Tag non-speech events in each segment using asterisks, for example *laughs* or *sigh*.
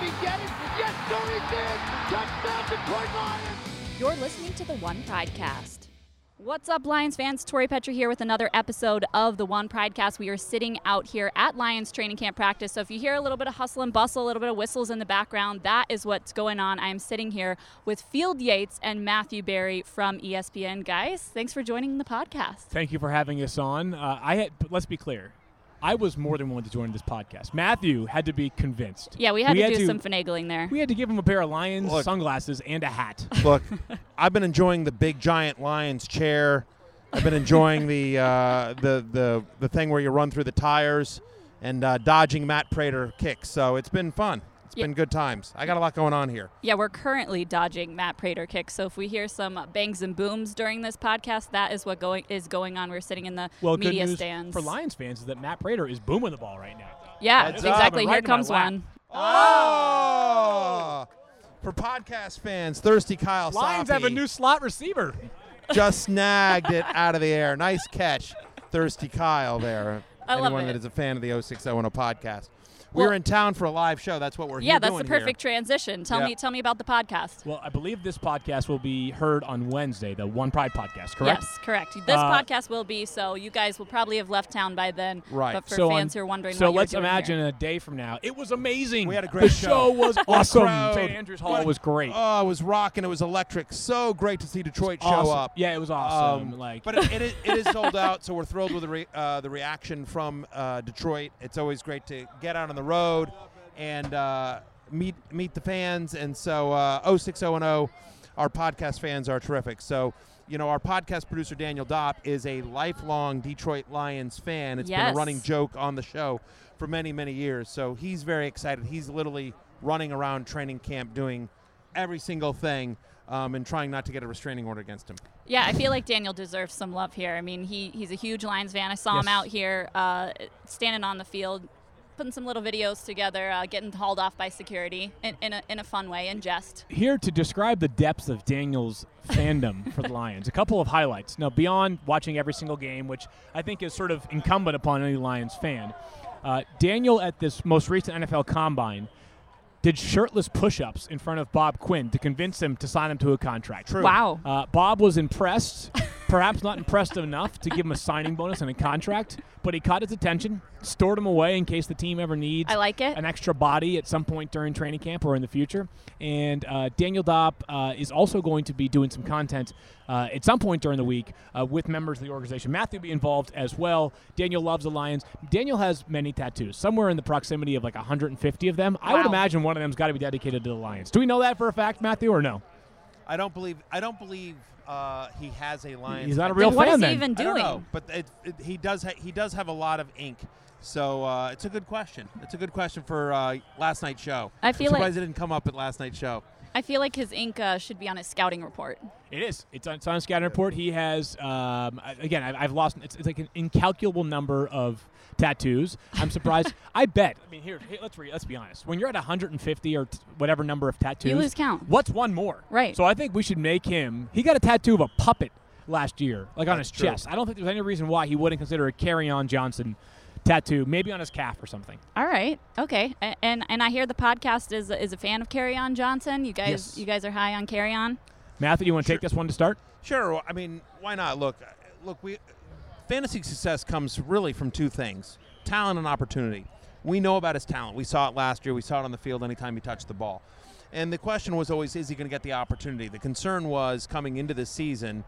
Did he get it? Yes, sir, he did. Touchdown, Detroit Lions. You're listening to the One Pridecast. What's up, Lions fans? Tori Petry here with another episode of the One Pridecast. We are sitting out here at Lions training camp practice. So if you hear a little bit of hustle and bustle, a little bit of whistles in the background, that is what's going on. I am sitting here with Field Yates and Matthew Berry from ESPN. Guys, thanks for joining the podcast. Thank you for having us on. Uh, I had, let's be clear. I was more than willing to join this podcast. Matthew had to be convinced. Yeah, we had to do some finagling there. We had to give him a pair of Lions Look. sunglasses and a hat. *laughs* Look, I've been enjoying the big giant Lions chair. I've been enjoying the uh, the the the thing where you run through the tires and uh, dodging Matt Prater kicks. So it's been fun. It's Yeah. been good times. I got a lot going on here. Yeah, we're currently dodging Matt Prater kicks. So if we hear some uh, bangs and booms during this podcast, that is what going is going on. We're sitting in the Well, media good news stands. for Lions fans is that Matt Prater is booming the ball right now. Yeah, Heads up. exactly. Right Here comes one. Oh! For podcast fans, Thirsty Kyle Lions Soppe have a new slot receiver. just snagged it *laughs* out of the air. Nice catch, Thirsty Kyle there. I love Anyone it. that is a fan of the 06010 podcast. Well- We're in town for a live show. That's what we're Yeah, here Yeah, that's doing the here. perfect transition. Tell Yeah. me, tell me about the podcast. Well, I believe this podcast will be heard on Wednesday, the One Pride podcast, correct? Yes, correct. This Uh, podcast will be so you guys will probably have left town by then. Right. But for so fans on- who are wondering, so what you're let's doing imagine here. a day from now. It was amazing. We had a great the show. show was *laughs* awesome. crowd. St. Andrews Hall What- was great. Oh, it was rocking. It was electric. So great to see Detroit show Awesome. up. Yeah, it was awesome. Um, like, but it, it, is, it is sold out, so we're thrilled with the, re, uh, the reaction from uh, Detroit. It's always great to get out on the road and uh, meet meet the fans. And so uh, 06010, our podcast fans are terrific. So, you know, our podcast producer, Daniel Dopp, is a lifelong Detroit Lions fan. It's been a running joke on the show for many, many years. So he's very excited. He's literally running around training camp doing every single thing. Um, and trying not to get a restraining order against him. Yeah, I feel like Daniel deserves some love here. I mean, he he's a huge Lions fan. I saw him out here uh, standing on the field, putting some little videos together, uh, getting hauled off by security in, in, a, in a fun way, in jest. here to describe the depths of Daniel's fandom for the Lions. A couple of highlights. Now, beyond watching every single game, which I think is sort of incumbent upon any Lions fan, uh, Daniel at this most recent NFL Combine did shirtless push-ups in front of Bob Quinn to convince him to sign him to a contract. True. Wow. Uh, Bob was impressed, *laughs* perhaps not impressed enough to give him a signing bonus and a contract, but he caught his attention, stored him away in case the team ever needs I like it. an extra body at some point during training camp or in the future. And uh, Daniel Dopp uh, is also going to be doing some content uh, at some point during the week uh, with members of the organization. Matthew will be involved as well. Daniel loves the Lions. Daniel has many tattoos, somewhere in the proximity of like 150 of them. I would imagine one of them's got to be dedicated to the Lions. Do we know that for a fact, Matthew, or no? I don't believe. I don't believe uh, he has a Lions. He's not a real Then what fan is he then. even I don't doing? know, but it, it, he does. Ha- he does have a lot of ink. So uh, it's a good question. It's a good question for uh, last night's show. I feel I'm like- surprised it didn't come up at last night's show. I feel like his ink uh, should be on his scouting report. It is. It's on, it's on scouting report. He has, um, again, I, I've lost, it's, it's like an incalculable number of tattoos. I'm surprised. *laughs* I bet. I mean, here, here let's re, let's be honest. When you're at 150 or t- whatever number of tattoos, You lose count. What's one more? Right. So I think we should make him. He got a tattoo of a puppet last year, like on his true. chest. I don't think there's any reason why he wouldn't consider a Kerryon Johnson tattoo, maybe on his calf or something. All right. Okay. And and I hear the podcast is is a fan of Kerryon Johnson. You guys Yes. you guys are high on Kerryon. Matthew, you want to take this one to start? Sure. I mean, why not? Look, uh, look. We fantasy success comes really from two things: talent and opportunity. We know about his talent. We saw it last year. We saw it on the field anytime he touched the ball. And the question was always, is he going to get the opportunity? The concern was coming into the season,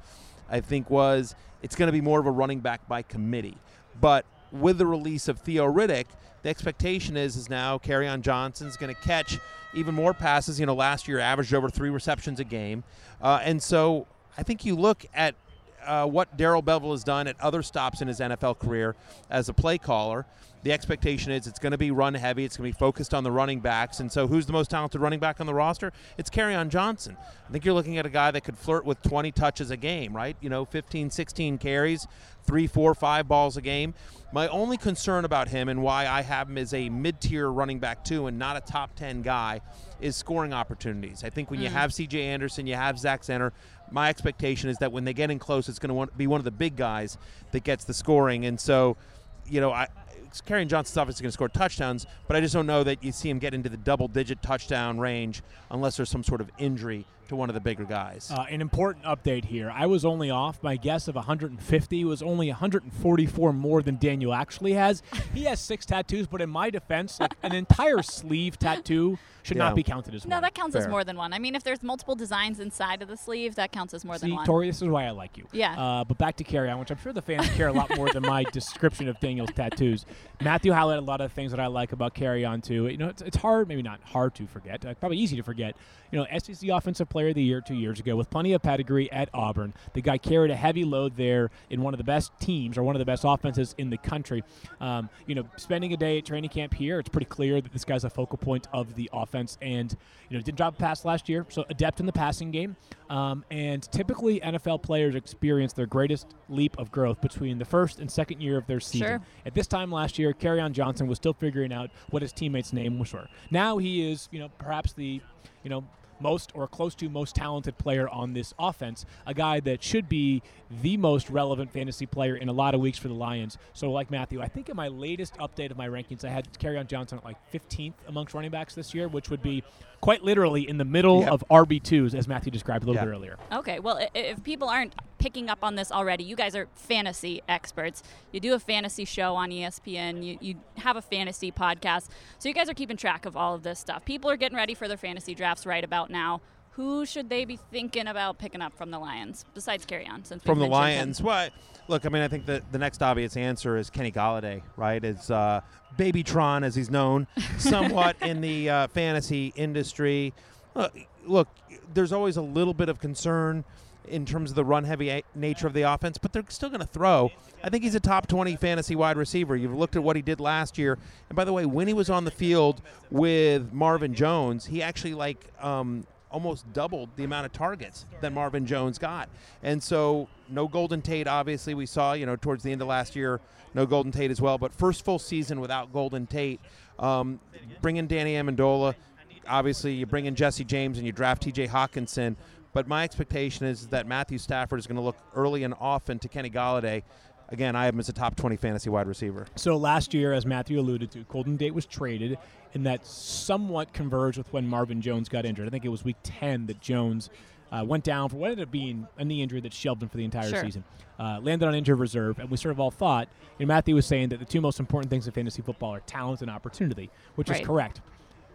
I think, was it's going to be more of a running back by committee. But with the release of Theo Riddick, the expectation is is now on Johnson's going to catch even more passes. You know, last year averaged over three receptions a game, uh, and so I think you look at uh, what Darrell Bevell has done at other stops in his NFL career as a play caller. The expectation is it's going to be run heavy. It's going to be focused on the running backs. And so, who's the most talented running back on the roster? It's on Johnson. I think you're looking at a guy that could flirt with 20 touches a game, right? You know, 15, 16 carries, three, four, five balls a game. My only concern about him and why I have him as a mid-tier running back too, and not a top 10 guy, is scoring opportunities. I think when you have C.J. Anderson, you have Zach Zenner. My expectation is that when they get in close, it's going to be one of the big guys that gets the scoring. And so, you know, I Kerryon Johnson's obviously going to score touchdowns, but I just don't know that you see him get into the double-digit touchdown range unless there's some sort of injury to one of the bigger guys. Uh, an important update here. I was only off. My guess of 150 was only 144 more than Daniel actually has. He has six tattoos, but in my defense, like an entire sleeve tattoo should Yeah. not be counted as No, one. No, that counts as more than one. I mean, if there's multiple designs inside of the sleeve, that counts as more than one. Tori, this is why I like you. Yeah. Uh, but back to Kerryon, which I'm sure the fans care a lot more than my *laughs* description of Daniel's tattoos. Matthew highlighted a lot of things that I like about Kerryon too. You know, it's, it's hard, maybe not hard to forget, uh, probably easy to forget. You know, SEC Offensive Player of the Year two years ago with plenty of pedigree at Auburn. The guy carried a heavy load there in one of the best teams or one of the best offenses in the country. Um, you know, spending a day at training camp here, it's pretty clear that this guy's a focal point of the offense. And you know, didn't drop a pass last year, so adept in the passing game. Um, and typically, NFL players experience their greatest leap of growth between the first and second year of their season. Sure. At this time last year, on Johnson was still figuring out what his teammates' name was. Were. Now he is, you know, perhaps the, you know, most or close to most talented player on this offense, a guy that should be the most relevant fantasy player in a lot of weeks for the Lions. So, like Matthew, I think in my latest update of my rankings, I had Kerryon Johnson at like 15th amongst running backs this year, which would be quite literally in the middle Yep. of RB2s, as Matthew described a little Yeah. bit earlier. Okay, well, i- if people aren't picking up on this already, you guys are fantasy experts. You do a fantasy show on ESPN, you, you have a fantasy podcast. So you guys are keeping track of all of this stuff. People are getting ready for their fantasy drafts right about now. Who should they be thinking about picking up from the Lions besides Kerryon? Since from the him? Lions. Well, look, I mean, I think the, the next obvious answer is Kenny Golladay, right? It's uh, Babytron, as he's known, *laughs* somewhat in the uh, fantasy industry. Look, look, there's always a little bit of concern in terms of the run heavy a- nature of the offense, but they're still going to throw. I think he's a top 20 fantasy wide receiver. You've looked at what he did last year. And by the way, when he was on the field with Marvin Jones, he actually like um, almost doubled the amount of targets that Marvin Jones got. And so, no Golden Tate, obviously, we saw, you know, towards the end of last year, no Golden Tate as well. But first full season without Golden Tate, um, bring in Danny Amendola. Obviously, you bring in Jesse James and you draft TJ Hockenson. But my expectation is that Matthew Stafford is going to look early and often to Kenny Golladay. Again, I have him as a top 20 fantasy wide receiver. So last year, as Matthew alluded to, Golden Tate was traded, and that somewhat converged with when Marvin Jones got injured. I think it was week 10 that Jones uh, went down for what ended up being a knee injury that shelved him for the entire Sure. season. Uh, landed on injured reserve, and we sort of all thought, you know, Matthew was saying that the two most important things in fantasy football are talent and opportunity, which Right. is correct.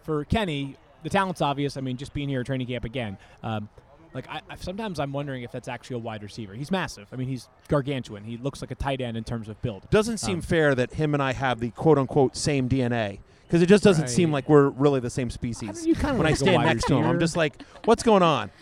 For Kenny, the talent's obvious. I mean, just being here at training camp again. Um, like I, I, sometimes I'm wondering if that's actually a wide receiver. He's massive. I mean, he's gargantuan. He looks like a tight end in terms of build. Doesn't seem Um, fair that him and I have the quote unquote same DNA. Because it just doesn't seem like we're really the same I species. mean, you kind of when I like a stand next to him, I'm just like, what's going on? *laughs*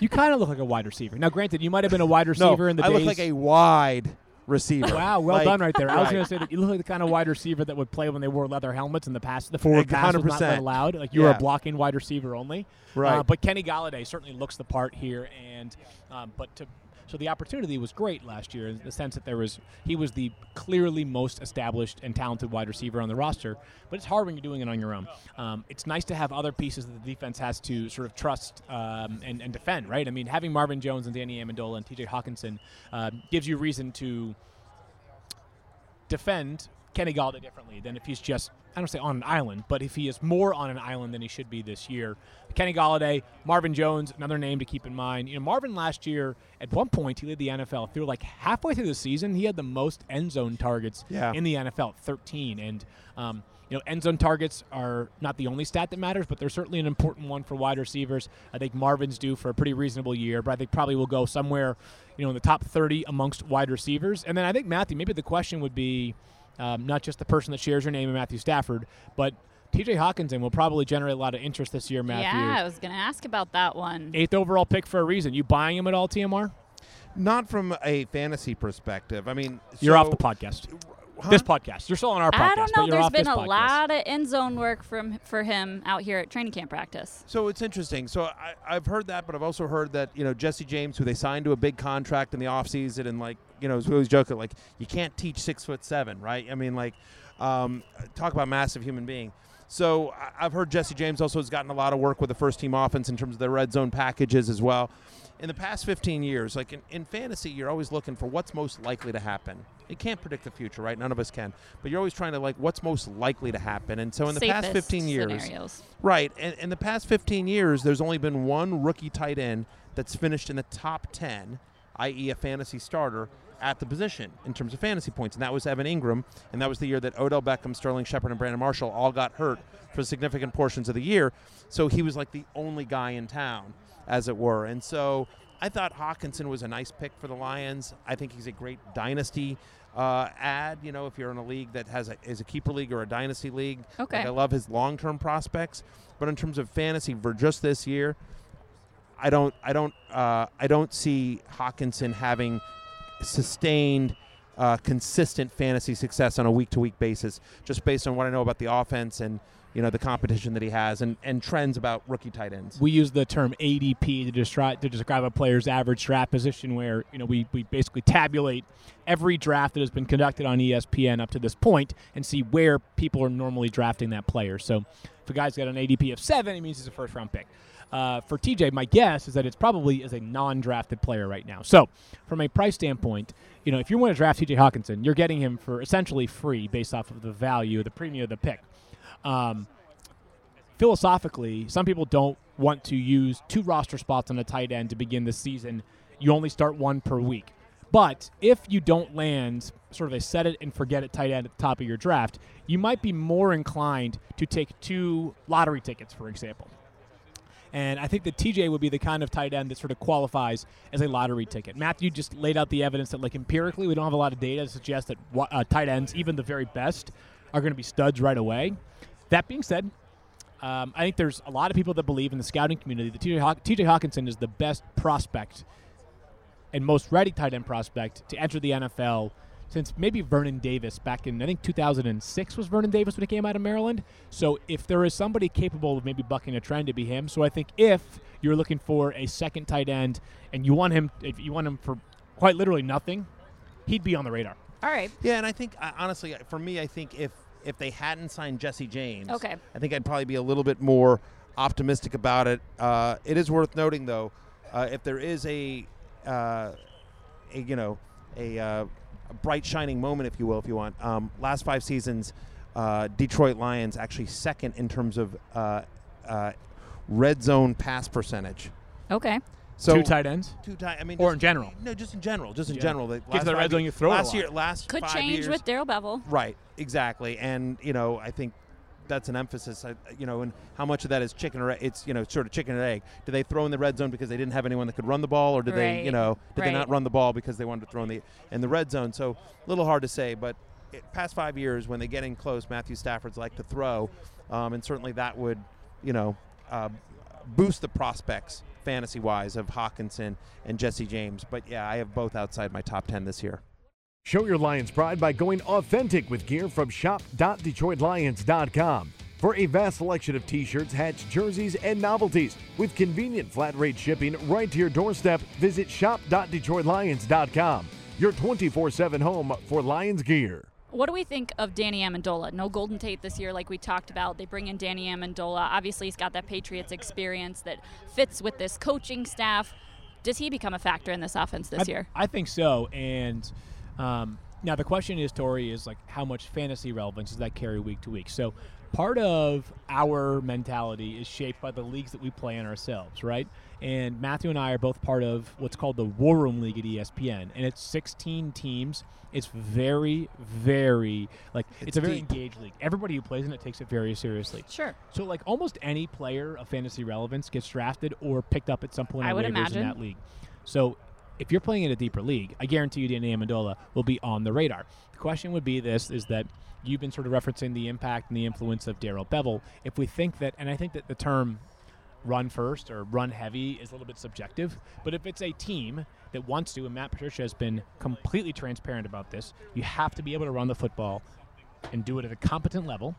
You kind of look like a wide receiver. Now, granted, you might have been a wide No, receiver in the I days. look like a wide receiver. Wow, well Like- done right there. I was going to say that you look like the kind of wide receiver that would play when they wore leather helmets in the past. the forward pass was not 100%. allowed. Like you were a blocking wide receiver only. Right. Uh, but Kenny Golladay certainly looks the part here, and um, but to. So the opportunity was great last year in the sense that there was he was the clearly most established and talented wide receiver on the roster. But it's hard when you're doing it on your own. Um, it's nice to have other pieces that the defense has to sort of trust um, and, and defend, right? I mean, having Marvin Jones and Danny Amendola and T.J. Hockenson um, gives you reason to defend Kenny Golladay differently than if he's just I don't say on an island, but if he is more on an island than he should be this year. Kenny Golladay, Marvin Jones, another name to keep in mind. You know, Marvin last year at one point he led the NFL through like halfway through the season. He had the most end zone targets Yeah. in the NFL, 13, and um, you know, end zone targets are not the only stat that matters, but they're certainly an important one for wide receivers. I think Marvin's due for a pretty reasonable year, but I think probably will go somewhere, you know, in the top 30 amongst wide receivers. And then I think Matthew, maybe the question would be um, not just the person that shares your name, Matthew Stafford, but TJ Hockenson will probably generate a lot of interest this year, Matthew. Yeah, I was going to ask about that one. Eighth overall pick for a reason. You buying him at all, TMR? Not from a fantasy perspective. I mean, You're so- off the podcast. Huh? This podcast. You're still on our podcast. I don't know. but you're There's off been a podcast. lot of end zone work from for him out here at training camp practice. So it's interesting. So I, I've heard that, but I've also heard that you know Jesse James, who they signed to a big contract in the offseason, and like you know, we always joke that like you can't teach six foot seven, right? I mean, like um, talk about massive human being. So I've heard Jesse James also has gotten a lot of work with the first team offense in terms of the red zone packages as well. In the past 15 years, like in, in fantasy, you're always looking for what's most likely to happen. You can't predict the future, right? None of us can. But you're always trying to like what's most likely to happen. And so in the past 15 years, scenarios. Right. And in the past 15 years, there's only been one rookie tight end that's finished in the top 10, i.e., a fantasy starter at the position in terms of fantasy points. And that was Evan Engram. And that was the year that Odell Beckham, Sterling Shepard, and Brandon Marshall all got hurt for significant portions of the year. So he was like the only guy in town, as it were. And so I thought Hockenson was a nice pick for the Lions. I think he's a great dynasty uh, ad. You know, if you're in a league that has a, is a keeper league or a dynasty league, Okay. like I love his long-term prospects, but in terms of fantasy for just this year, I don't, I don't, uh, I don't see Hockenson having sustained, uh, consistent fantasy success on a week-to-week basis, just based on what I know about the offense and you know the competition that he has and, and trends about rookie tight ends. we use the term ADP to describe to describe a player's average draft position, where you know we, we basically tabulate every draft that has been conducted on ESPN up to this point and see where people are normally drafting that player. So if a guy's got an ADP of seven, it means he's a first round pick. Uh, for TJ, my guess is that it's probably as a non-drafted player right now. So, from a price standpoint, you know, if you want to draft TJ Hockenson, you're getting him for essentially free based off of the value, the premium of the pick. Um, philosophically, some people don't want to use two roster spots on a tight end to begin the season. You only start one per week. But if you don't land sort of a set it and forget it tight end at the top of your draft, you might be more inclined to take two lottery tickets, for example. And I think that TJ would be the kind of tight end that sort of qualifies as a lottery ticket. Matthew just laid out the evidence that, like, empirically, we don't have a lot of data to suggest that uh, tight ends, even the very best, are going to be studs right away. That being said, um, I think there's a lot of people that believe in the scouting community that TJ, Haw- TJ Hockenson is the best prospect and most ready tight end prospect to enter the NFL since maybe Vernon Davis back in I think 2006 was Vernon Davis when he came out of Maryland. So if there is somebody capable of maybe bucking a trend to be him, so I think if you're looking for a second tight end and you want him if you want him for quite literally nothing, he'd be on the radar. All right. Yeah, and I think uh, honestly, for me, I think if if they hadn't signed Jesse James, Okay. I think I'd probably be a little bit more optimistic about it. Uh, it is worth noting, though, uh, if there is a, uh, a you know, a, uh, a bright shining moment, if you will, if you want. Um, last five seasons, uh, Detroit Lions actually second in terms of uh, uh, red zone pass percentage. Okay. So Two tight ends. two times. I mean, Or just- in general. No, just in general. Just in Yeah. general. The Get to the red zone, you throw it a last lot. year. Last Could five change years, with Darrell Bevell. Right, exactly, and you know, I think that's an emphasis. You know, and how much of that is chicken or egg? It's you know, sort of chicken and egg. Do they throw in the red zone because they didn't have anyone that could run the ball, or did they, you know, did they not run the ball because they wanted to throw in the in the red zone? So a little hard to say, but it, past five years, when they get in close, Matthew Stafford's like to throw, um, and certainly that would, you know, uh, boost the prospects fantasy wise of Hockenson and Jesse James. But yeah, I have both outside my top ten this year. Show your Lions pride by going authentic with gear from shop.detroitlions.com. For a vast selection of t shirts, hats, jerseys, and novelties with convenient flat rate shipping right to your doorstep, visit shop.detroitlions.com. Your 24 7 home for Lions gear. What do we think of Danny Amendola? No Golden Tate this year, like we talked about. They bring in Danny Amendola. Obviously, he's got that Patriots experience that fits with this coaching staff. Does he become a factor in this offense this I, year? I think so. And um, now the question is, Tori, is like how much fantasy relevance does that carry week to week? So part of our mentality is shaped by the leagues that we play in ourselves, right? And Matthew and I are both part of what's called the War Room League at ESPN, and it's 16 teams. It's very, very like it's, It's a very deep. engaged league. Everybody who plays in it takes it very seriously. Sure. So, like almost any player of fantasy relevance gets drafted or picked up at some point I on would waivers imagine. in that league. So, if you're playing in a deeper league, I guarantee you, Danny Amendola will be on the radar. The question would be this: is that you've been sort of referencing the impact and the influence of Darrell Bevell. If we think that, and I think that the term run first or run heavy is a little bit subjective, but if it's a team that wants to, and Matt Patricia has been completely transparent about this, you have to be able to run the football and do it at a competent level.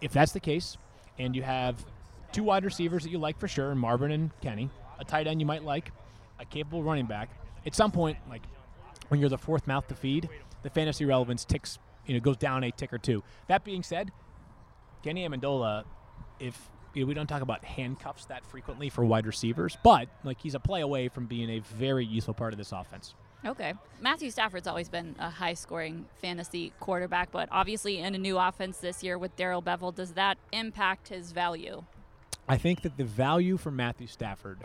If that's the case, and you have two wide receivers that you like for sure, Marvin and Kenny, a tight end you might like, a capable running back, at some point, like when you're the fourth mouth to feed, the fantasy relevance ticks, you know, goes down a tick or two. That being said, Kenny Amendola if you know, we don't talk about handcuffs that frequently for wide receivers, but like he's a play away from being a very useful part of this offense. Okay. Matthew Stafford's always been a high scoring fantasy quarterback, but obviously in a new offense this year with Darrell Bevell, does that impact his value? I think that the value for Matthew Stafford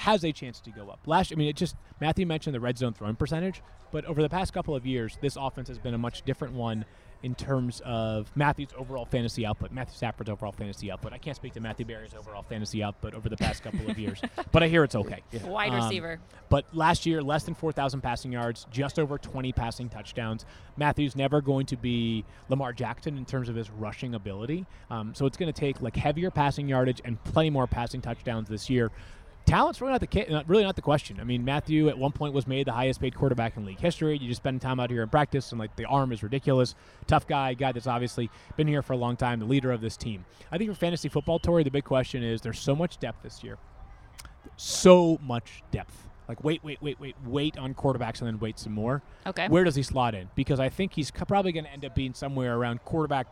has a chance to go up. Last, I mean, it just Matthew mentioned the red zone throwing percentage, but over the past couple of years, this offense has been a much different one in terms of Matthew's overall fantasy output, Matthew Stafford's overall fantasy output. I can't speak to Matthew Berry's overall fantasy output over the past couple of years, *laughs* but I hear it's okay. Wide Um, receiver. But last year, less than 4,000 passing yards, just over 20 passing touchdowns. Matthew's never going to be Lamar Jackson in terms of his rushing ability. Um, so it's going to take like heavier passing yardage and plenty more passing touchdowns this year. Talent's really not the really not the question. I mean, Matthew at one point was made the highest paid quarterback in league history. You just spend time out here in practice, and like the arm is ridiculous. Tough guy, guy that's obviously been here for a long time, the leader of this team. I think for fantasy football, Tori, the big question is there's so much depth this year so much depth. Like wait, wait, wait, wait, wait on quarterbacks and then wait some more. Okay. Where does he slot in? Because I think he's probably going to end up being somewhere around quarterback,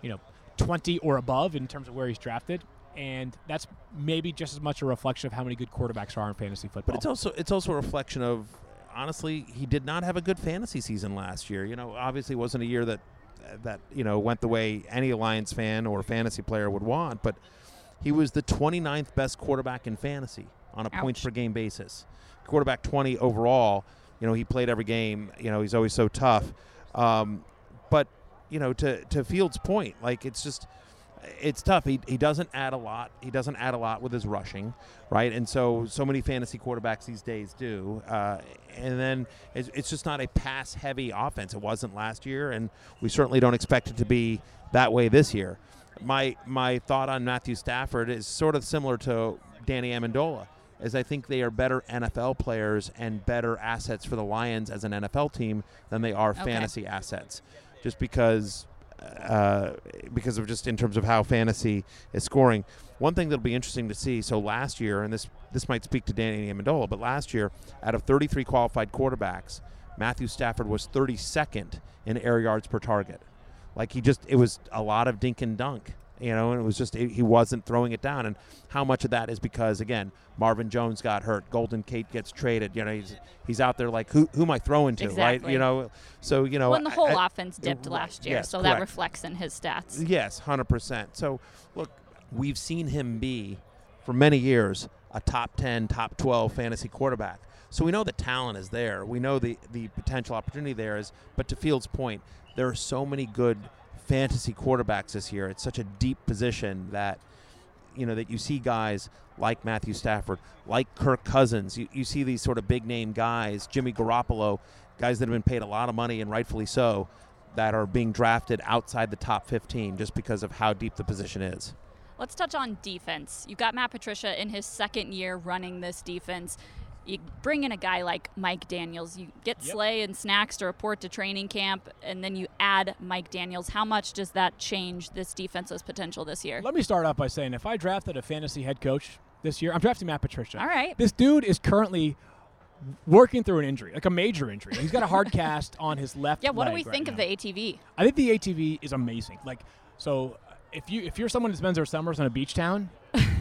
you know, 20 or above in terms of where he's drafted. And that's maybe just as much a reflection of how many good quarterbacks are in fantasy football. But it's also it's also a reflection of honestly he did not have a good fantasy season last year. You know, obviously it wasn't a year that that you know went the way any Alliance fan or fantasy player would want, but he was the 29th best quarterback in fantasy on a points per game basis. Quarterback 20 overall. You know, he played every game. You know, he's always so tough. Um, but you know, to to Field's point, like it's just it's tough. He, he doesn't add a lot. He doesn't add a lot with his rushing, right? And so so many fantasy quarterbacks these days do. Uh, and then it's, it's just not a pass heavy offense. It wasn't last year, and we certainly don't expect it to be that way this year. My my thought on Matthew Stafford is sort of similar to Danny Amendola. Is I think they are better NFL players and better assets for the Lions as an NFL team than they are Okay. fantasy assets, just because uh, because of just in terms of how fantasy is scoring. One thing that'll be interesting to see. So last year, and this this might speak to Danny Amendola, but last year, out of 33 qualified quarterbacks, Matthew Stafford was 32nd in air yards per target. Like he just, it was a lot of dink and dunk, you know, and it was just it, he wasn't throwing it down. And how much of that is because again, Marvin Jones got hurt, Golden Tate gets traded. You know, he's he's out there like who who am I throwing to, right? You know, so you know, when the whole I- offense dipped right, last year, yes, so that reflects in his stats. Yes, hundred percent. So, look, we've seen him be for many years a top ten, top twelve fantasy quarterback. So we know the talent is there. We know the the potential opportunity there is. But to Field's point, there are so many good fantasy quarterbacks this year. It's such a deep position that you know that you see guys like Matthew Stafford, like Kirk Cousins. You, you see these sort of big name guys, Jimmy Garoppolo, guys that have been paid a lot of money and rightfully so, that are being drafted outside the top 15 just because of how deep the position is. Let's touch on defense. You've got Matt Patricia in his second year running this defense. You bring in a guy like Mike Daniels. You get Yep. Slay and Snacks to report to training camp, and then you add Mike Daniels. How much does that change this defense's potential this year? Let me start off by saying if I drafted a fantasy head coach this year, I'm drafting Matt Patricia. All right. This dude is currently working through an injury, like a major injury. He's got a hard *laughs* cast on his left Yeah, what do we right think now. of the ATV? I think the ATV is amazing. Like, so if you if you're someone that spends their summers in a beach town,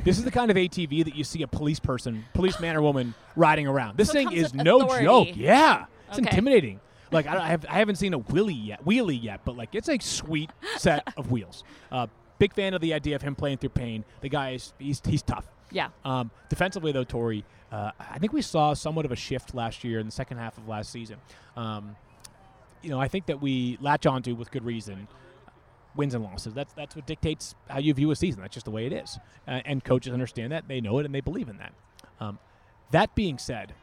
this is the kind of ATV that you see a police person, policeman or woman *sighs* riding around. This So thing is no authority. joke. Yeah, it's Okay. intimidating. Like I, I, have, I haven't seen a wheelie yet, wheelie yet, but like it's a sweet set of wheels. Uh, big fan of the idea of him playing through pain. The guy is he's he's tough. Yeah. Um, defensively, though, Tori, uh, I think we saw somewhat of a shift last year in the second half of last season. Um, you know, I think that we latch onto with good reason wins and losses. That's that's what dictates how you view a season. That's just the way it is, uh, and coaches understand that. They know it and they believe in that. Um, that being said,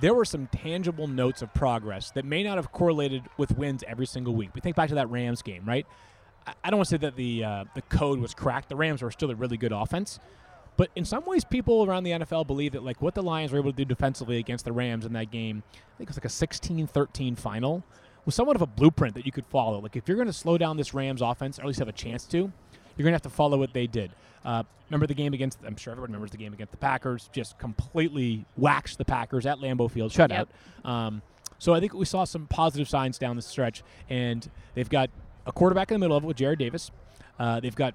there were some tangible notes of progress that may not have correlated with wins every single week. We think back to that Rams game, right? I- don't want to say that the uh, the code was cracked. The Rams were still a really good offense, but in some ways, people around the NFL believe that like what the Lions were able to do defensively against the Rams in that game, I think it was like a 16-13 final, was somewhat of a blueprint that you could follow. Like if you're going to slow down this Rams offense, or at least have a chance to, you're going to have to follow what they did. Uh, remember the game against? I'm sure everyone remembers the game against the Packers. Just completely waxed the Packers at Lambeau Field, shutout. Um, so I think we saw some positive signs down the stretch, and they've got a quarterback in the middle of it with Jarrad Davis. Uh, they've got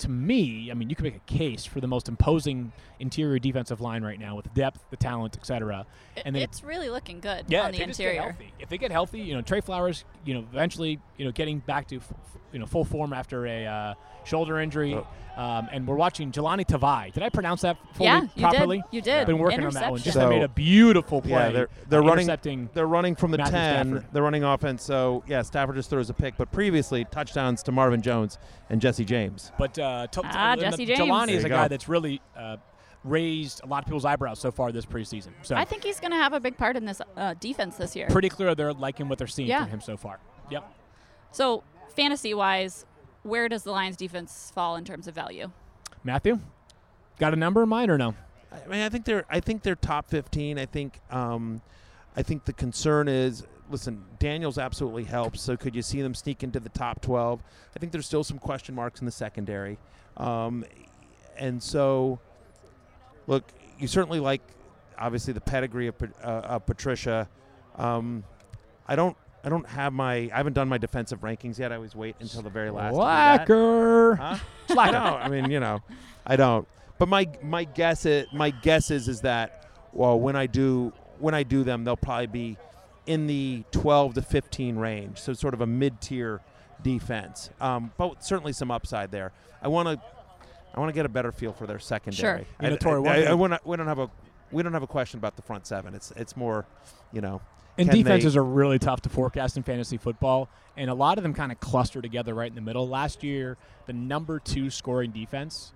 to me, I mean, you can make a case for the most imposing interior defensive line right now with depth, the talent, etc. And they, it's really looking good yeah, on if the they just get interior. healthy. If they get healthy, you know, Trey Flowers, you know, eventually, you know, getting back to, f- f- you know, full form after a uh, shoulder injury. Oh. Um, and we're watching Jahlani Tavai. Did I pronounce that fully Yeah, you did. properly? You did. I've been working on that one. Just Interception. I made a beautiful play. Yeah, they're they're uh, running intercepting. they're running from the Matthew 10. Stafford. They're running offense. So, yeah, Stafford just throws a pick, but previously touchdowns to Marvin Jones and Jesse James. But uh, t- Ah, t- Jesse Jahlani is a you guy that's really uh, raised a lot of people's eyebrows so far this preseason. So I think he's going to have a big part in this uh, defense this year. pretty clear they're liking what they're seeing Yeah. from him so far. Yep. So, fantasy wise, where does the Lions defense fall in terms of value? Matthew, got a number in mind or no? I mean, I think they're I think they're top 15. I think um, I think the concern is listen, Daniels absolutely helps. So could you see them sneak into the top 12? I think there's still some question marks in the secondary. Um, and so look, you certainly like obviously the pedigree of, uh, of Patricia. Um, I don't I don't have my I haven't done my defensive rankings yet. I always wait until the very last. to do that. Slacker. Huh? *laughs* I don't. I mean, you know, I don't. But my my guess is my guess is is that well, when I do when I do them, they'll probably be in the 12 to 15 range. So sort of a mid tier defense. Um, but certainly some upside there. I want to I want to get a better feel for their secondary. Sure. You know, I- Tori, I- I- I wanna- we don't have a we don't have a question about the front seven. It's it's more, you know. And can defenses they- are really tough to forecast in fantasy football, and a lot of them kind of cluster together right in the middle. Last year, the number two scoring defense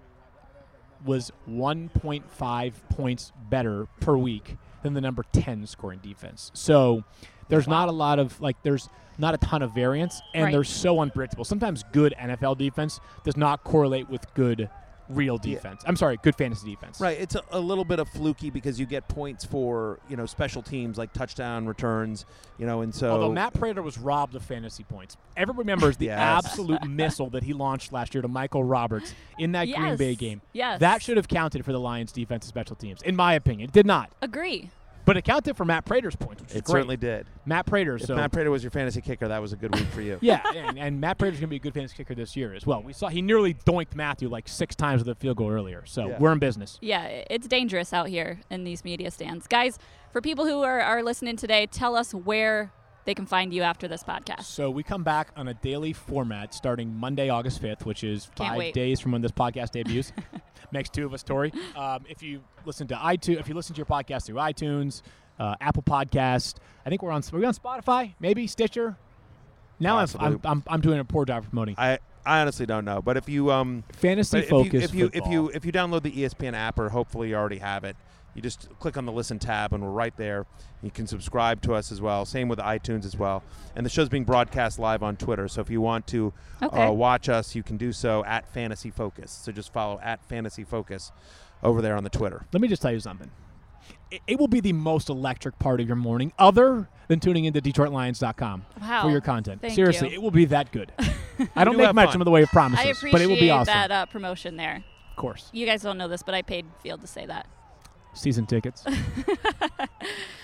was 1.5 points better per week than the number 10 scoring defense. So there's not a lot of, like, there's not a ton of variance, and Right. they're so unpredictable. Sometimes good NFL defense does not correlate with good real Yeah. defense. I'm sorry, good fantasy defense. Right, it's a, a little bit of fluky because you get points for you know special teams like touchdown returns, you know, and so Although Matt Prater was robbed of fantasy points. Everyone remembers the *laughs* Yes. absolute *laughs* missile that he launched last year to Michael Roberts in that Green Bay game. Yes. That should have counted for the Lions' defensive special teams, in my opinion. It did not. Agree. But it counted for Matt Prater's points, which is it great. certainly did. Matt Prater. If So Matt Prater was your fantasy kicker, that was a good week for you. *laughs* yeah, and, and Matt Prater's going to be a good fantasy kicker this year as well. We saw he nearly doinked Matthew like six times with a field goal earlier. So Yeah. we're in business. Yeah, it's dangerous out here in these media stands. Guys, for people who are, are listening today, tell us where they can find you after this podcast. So we come back on a daily format starting Monday, August 5th, which is Can't five wait. days from when this podcast debuts. *laughs* Makes two of us, Tori. Um, if you listen to iTunes, if you listen to your podcast through iTunes, uh, Apple Podcast, I think we're on. Are we on Spotify? Maybe Stitcher. Now I'm, I'm, I'm I'm doing a poor job promoting I I honestly don't know, but if you um fantasy but if focus. you, if you if you if you download the ESPN app or hopefully you already have it, you just click on the listen tab and we're right there. You can subscribe to us as well. Same with iTunes as well. And the show's being broadcast live on Twitter. So if you want to Okay. uh, watch us, you can do so at Fantasy Focus. So just follow at Fantasy Focus over there on the Twitter. Let me just tell you something. It, it will be the most electric part of your morning, other than tuning into DetroitLions.com Wow. for your content. Thank Seriously, you. it will be that good. *laughs* I don't do make much fun. in the way of promises, I appreciate but it will be awesome. that uh, promotion there. Of course, You guys don't know this, but I paid Field to say that. Season tickets. *laughs*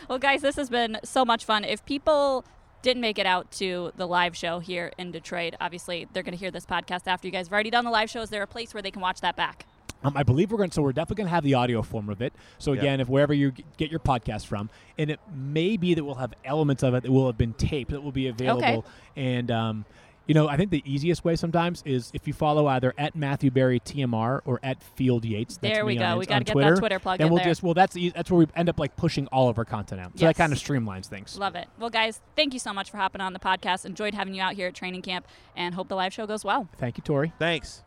Well, guys, this has been so much fun. If people didn't make it out to the live show here in Detroit, obviously they're going to hear this podcast after you guys have already done the live show. Is there a place where they can watch that back? Um, I believe we're going. to So we're definitely going to have the audio form of it. So Yeah. again, if wherever you g- get your podcast from, and it may be that we'll have elements of it that will have been taped that will be available. And um, you know, I think the easiest way sometimes is if you follow either at Matthew Berry TMR or at Field Yates. That's There we go. on, We gotta on get that Twitter. Twitter plug Then in we'll there. just well, that's the, that's where we end up like pushing all of our content out. So Yes. that kind of streamlines things. Love it. Well, guys, thank you so much for hopping on the podcast. Enjoyed having you out here at training camp and hope the live show goes well. Thank you, Tori. Thanks.